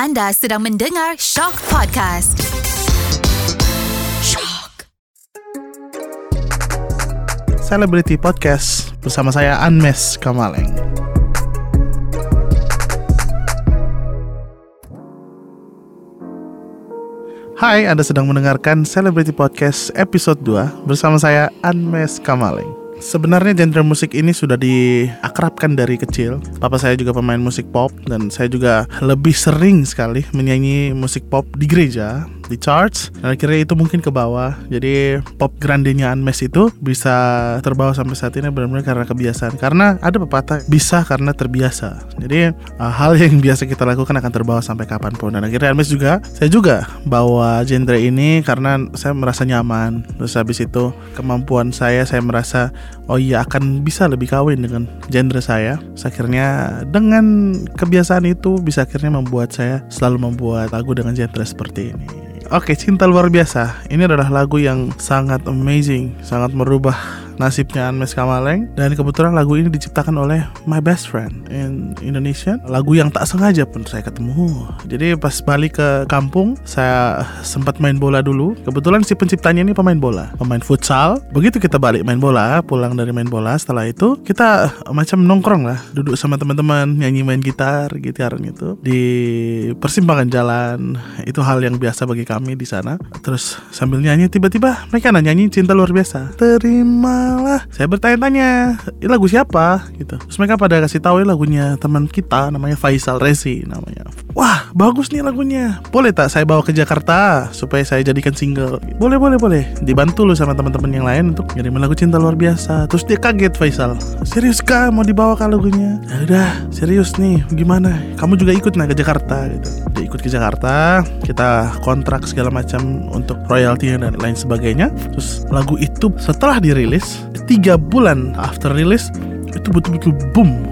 Anda sedang mendengar Shock Podcast. Shock. Celebrity Podcast bersama saya Anmes Kamaleng. Hai, Anda sedang mendengarkan Celebrity Podcast episode 2 bersama saya Anmes Kamaleng. Sebenarnya genre musik ini sudah diakrabkan dari kecil. Papa saya juga pemain musik pop dan saya juga lebih sering sekali menyanyi musik pop di gereja, di charts. Akhirnya itu mungkin ke bawah. Jadi pop grandenya Anmes itu bisa terbawa sampai saat ini benar-benar karena kebiasaan. Karena ada pepatah bisa karena terbiasa. Jadi uh, hal yang biasa kita lakukan akan terbawa sampai kapan pun. Dan akhirnya Anmes juga, saya juga bawa genre ini karena saya merasa nyaman. Terus habis itu kemampuan saya, saya merasa oh iya akan bisa lebih kawin dengan genre saya. Terus akhirnya dengan kebiasaan itu bisa akhirnya membuat saya selalu membuat lagu dengan genre seperti ini. Oke, cinta luar biasa. Ini adalah lagu yang sangat amazing, sangat merubah nasibnya Anmes Kamaleng. Dan kebetulan lagu ini diciptakan oleh my best friend in Indonesia lagu yang tak sengaja pun saya ketemu. Jadi pas balik ke kampung saya sempat main bola dulu. Kebetulan si penciptanya ini pemain bola. Pemain futsal. Begitu kita balik main bola pulang dari main bola setelah itu kita macam nongkrong lah. Duduk sama teman-teman nyanyi main gitar gitar gitu. Di persimpangan jalan. Itu hal yang biasa bagi kami di sana. Terus sambil nyanyi tiba-tiba mereka nyanyi cinta luar biasa? Terima lah. Saya bertanya-tanya ini lagu siapa? Gitu. Terus mereka pada kasih tahu ini lagunya teman kita namanya Faisal Rezi namanya. Wah bagus nih lagunya. Boleh tak saya bawa ke Jakarta supaya saya jadikan single? Boleh boleh boleh. Dibantu loh sama teman-teman yang lain untuk ngirim lagu cinta luar biasa. Terus dia kaget Faisal. Serius kah mau dibawa ke lagunya? Ya udah serius nih. Gimana? Kamu juga ikut nah ke Jakarta gitu. Dia ikut ke Jakarta. Kita kontrak segala macam untuk royalty dan lain sebagainya. Terus lagu itu setelah dirilis tiga bulan after release itu betul-betul boom.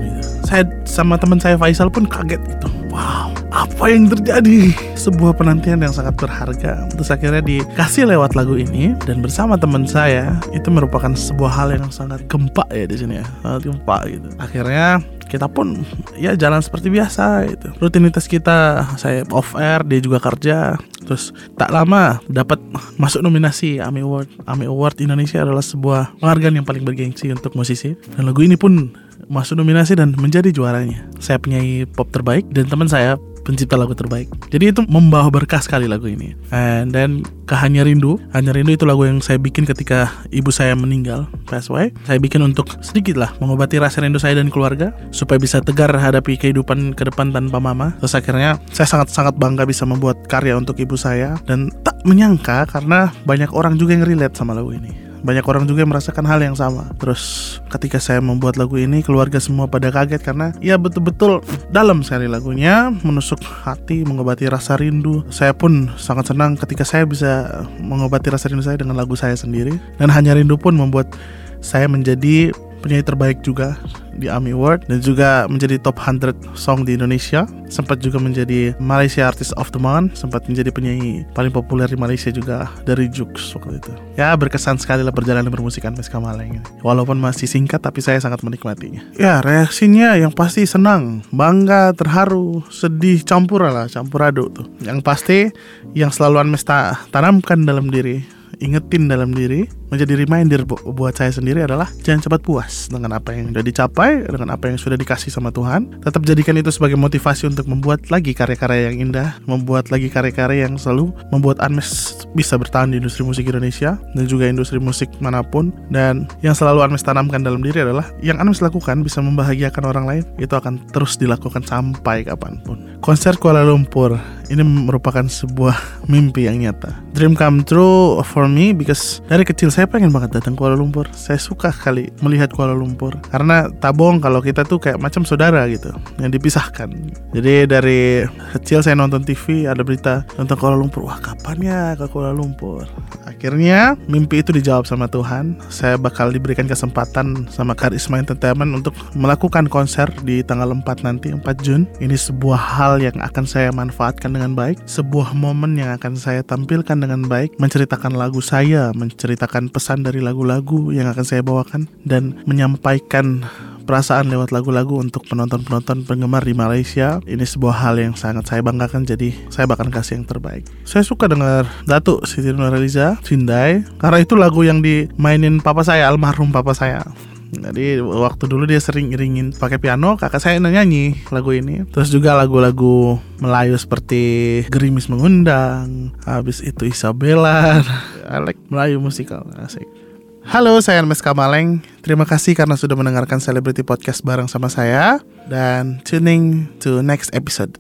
Saya sama teman saya Faisal pun kaget gitu. Wow apa yang terjadi? Sebuah penantian yang sangat berharga. Terus akhirnya dikasih lewat lagu ini dan bersama teman saya itu merupakan sebuah hal yang sangat gempa ya di sini ya. Sangat gempa gitu. Akhirnya kita pun ya jalan seperti biasa itu rutinitas kita saya off air dia juga kerja. Terus tak lama dapat masuk nominasi AMI Award. AMI Award Indonesia adalah sebuah penghargaan yang paling bergengsi untuk musisi. Dan lagu ini pun masuk nominasi dan menjadi juaranya saya penyanyi pop terbaik dan teman saya pencipta lagu terbaik. Jadi itu membawa berkah sekali lagu ini. And then ke Hanya Rindu. Hanya Rindu itu lagu yang saya bikin ketika ibu saya meninggal, pass away. Saya bikin untuk sedikit lah mengobati rasa rindu saya dan keluarga supaya bisa tegar hadapi kehidupan ke depan tanpa mama. Terus akhirnya saya sangat-sangat bangga bisa membuat karya untuk ibu saya dan tak menyangka karena banyak orang juga yang relate sama lagu ini banyak orang juga yang merasakan hal yang sama. Terus ketika saya membuat lagu ini, keluarga semua pada kaget karena ya betul-betul dalam sekali lagunya, menusuk hati, mengobati rasa rindu. Saya pun sangat senang ketika saya bisa mengobati rasa rindu saya dengan lagu saya sendiri. Dan hanya rindu pun membuat saya menjadi penyanyi terbaik juga di AMI Award dan juga menjadi top 100 song di Indonesia. Sempat juga menjadi Malaysia Artist of the Month sempat menjadi penyanyi paling populer di Malaysia juga dari Jux waktu itu. Ya berkesan sekali lah perjalanan bermusikan Kamaleng ini. Walaupun masih singkat tapi saya sangat menikmatinya. Ya reaksinya yang pasti senang bangga terharu sedih campur lah campur aduk tuh. Yang pasti yang selalu Anmes ta tanamkan dalam diri ingetin dalam diri menjadi reminder buat saya sendiri adalah jangan cepat puas dengan apa yang sudah dicapai dengan apa yang sudah dikasih sama Tuhan. Tetap jadikan itu sebagai motivasi untuk membuat lagi karya-karya yang indah membuat lagi karya-karya yang selalu membuat Anmes bisa bertahan di industri musik Indonesia dan juga industri musik mana pun. Dan yang selalu Anmes tanamkan dalam diri adalah yang Anmes lakukan bisa membahagiakan orang lain itu akan terus dilakukan sampai kapan pun. Konser Kuala Lumpur ini merupakan sebuah mimpi yang nyata. Dream come true for me because dari kecil saya pengen banget datang Kuala Lumpur. Saya suka kali melihat Kuala Lumpur karena tabung kalau kita tuh kayak macam saudara gitu yang dipisahkan. Jadi dari kecil saya nonton TV ada berita tentang Kuala Lumpur. Wah kapan ya ke Kuala Lumpur? Akhirnya mimpi itu dijawab sama Tuhan. Saya bakal diberikan kesempatan sama Karisma Entertainment untuk melakukan konser di tanggal 4 nanti 4 Jun. Ini sebuah hal yang akan saya manfaatkan dengan baik, sebuah momen yang akan saya tampilkan dengan baik, menceritakan lagu saya, menceritakan pesan dari lagu-lagu yang akan saya bawakan dan menyampaikan perasaan lewat lagu-lagu untuk penonton-penonton penggemar di Malaysia. Ini sebuah hal yang sangat saya banggakan jadi saya bahkan kasih yang terbaik. Saya suka dengar Datuk Siti Nurhaliza, Cindai, karena itu lagu yang dimainin papa saya, almarhum papa saya. Jadi waktu dulu dia sering iringin pakai piano, kakak saya nyanyi lagu ini. Terus juga lagu-lagu Melayu seperti Gerimis Mengundang, habis itu Isabella, like Melayu musikal, asik. Halo, saya Hermes Kamaleng. Terima kasih karena sudah mendengarkan Celebrity Podcast bareng sama saya dan tuning to next episode.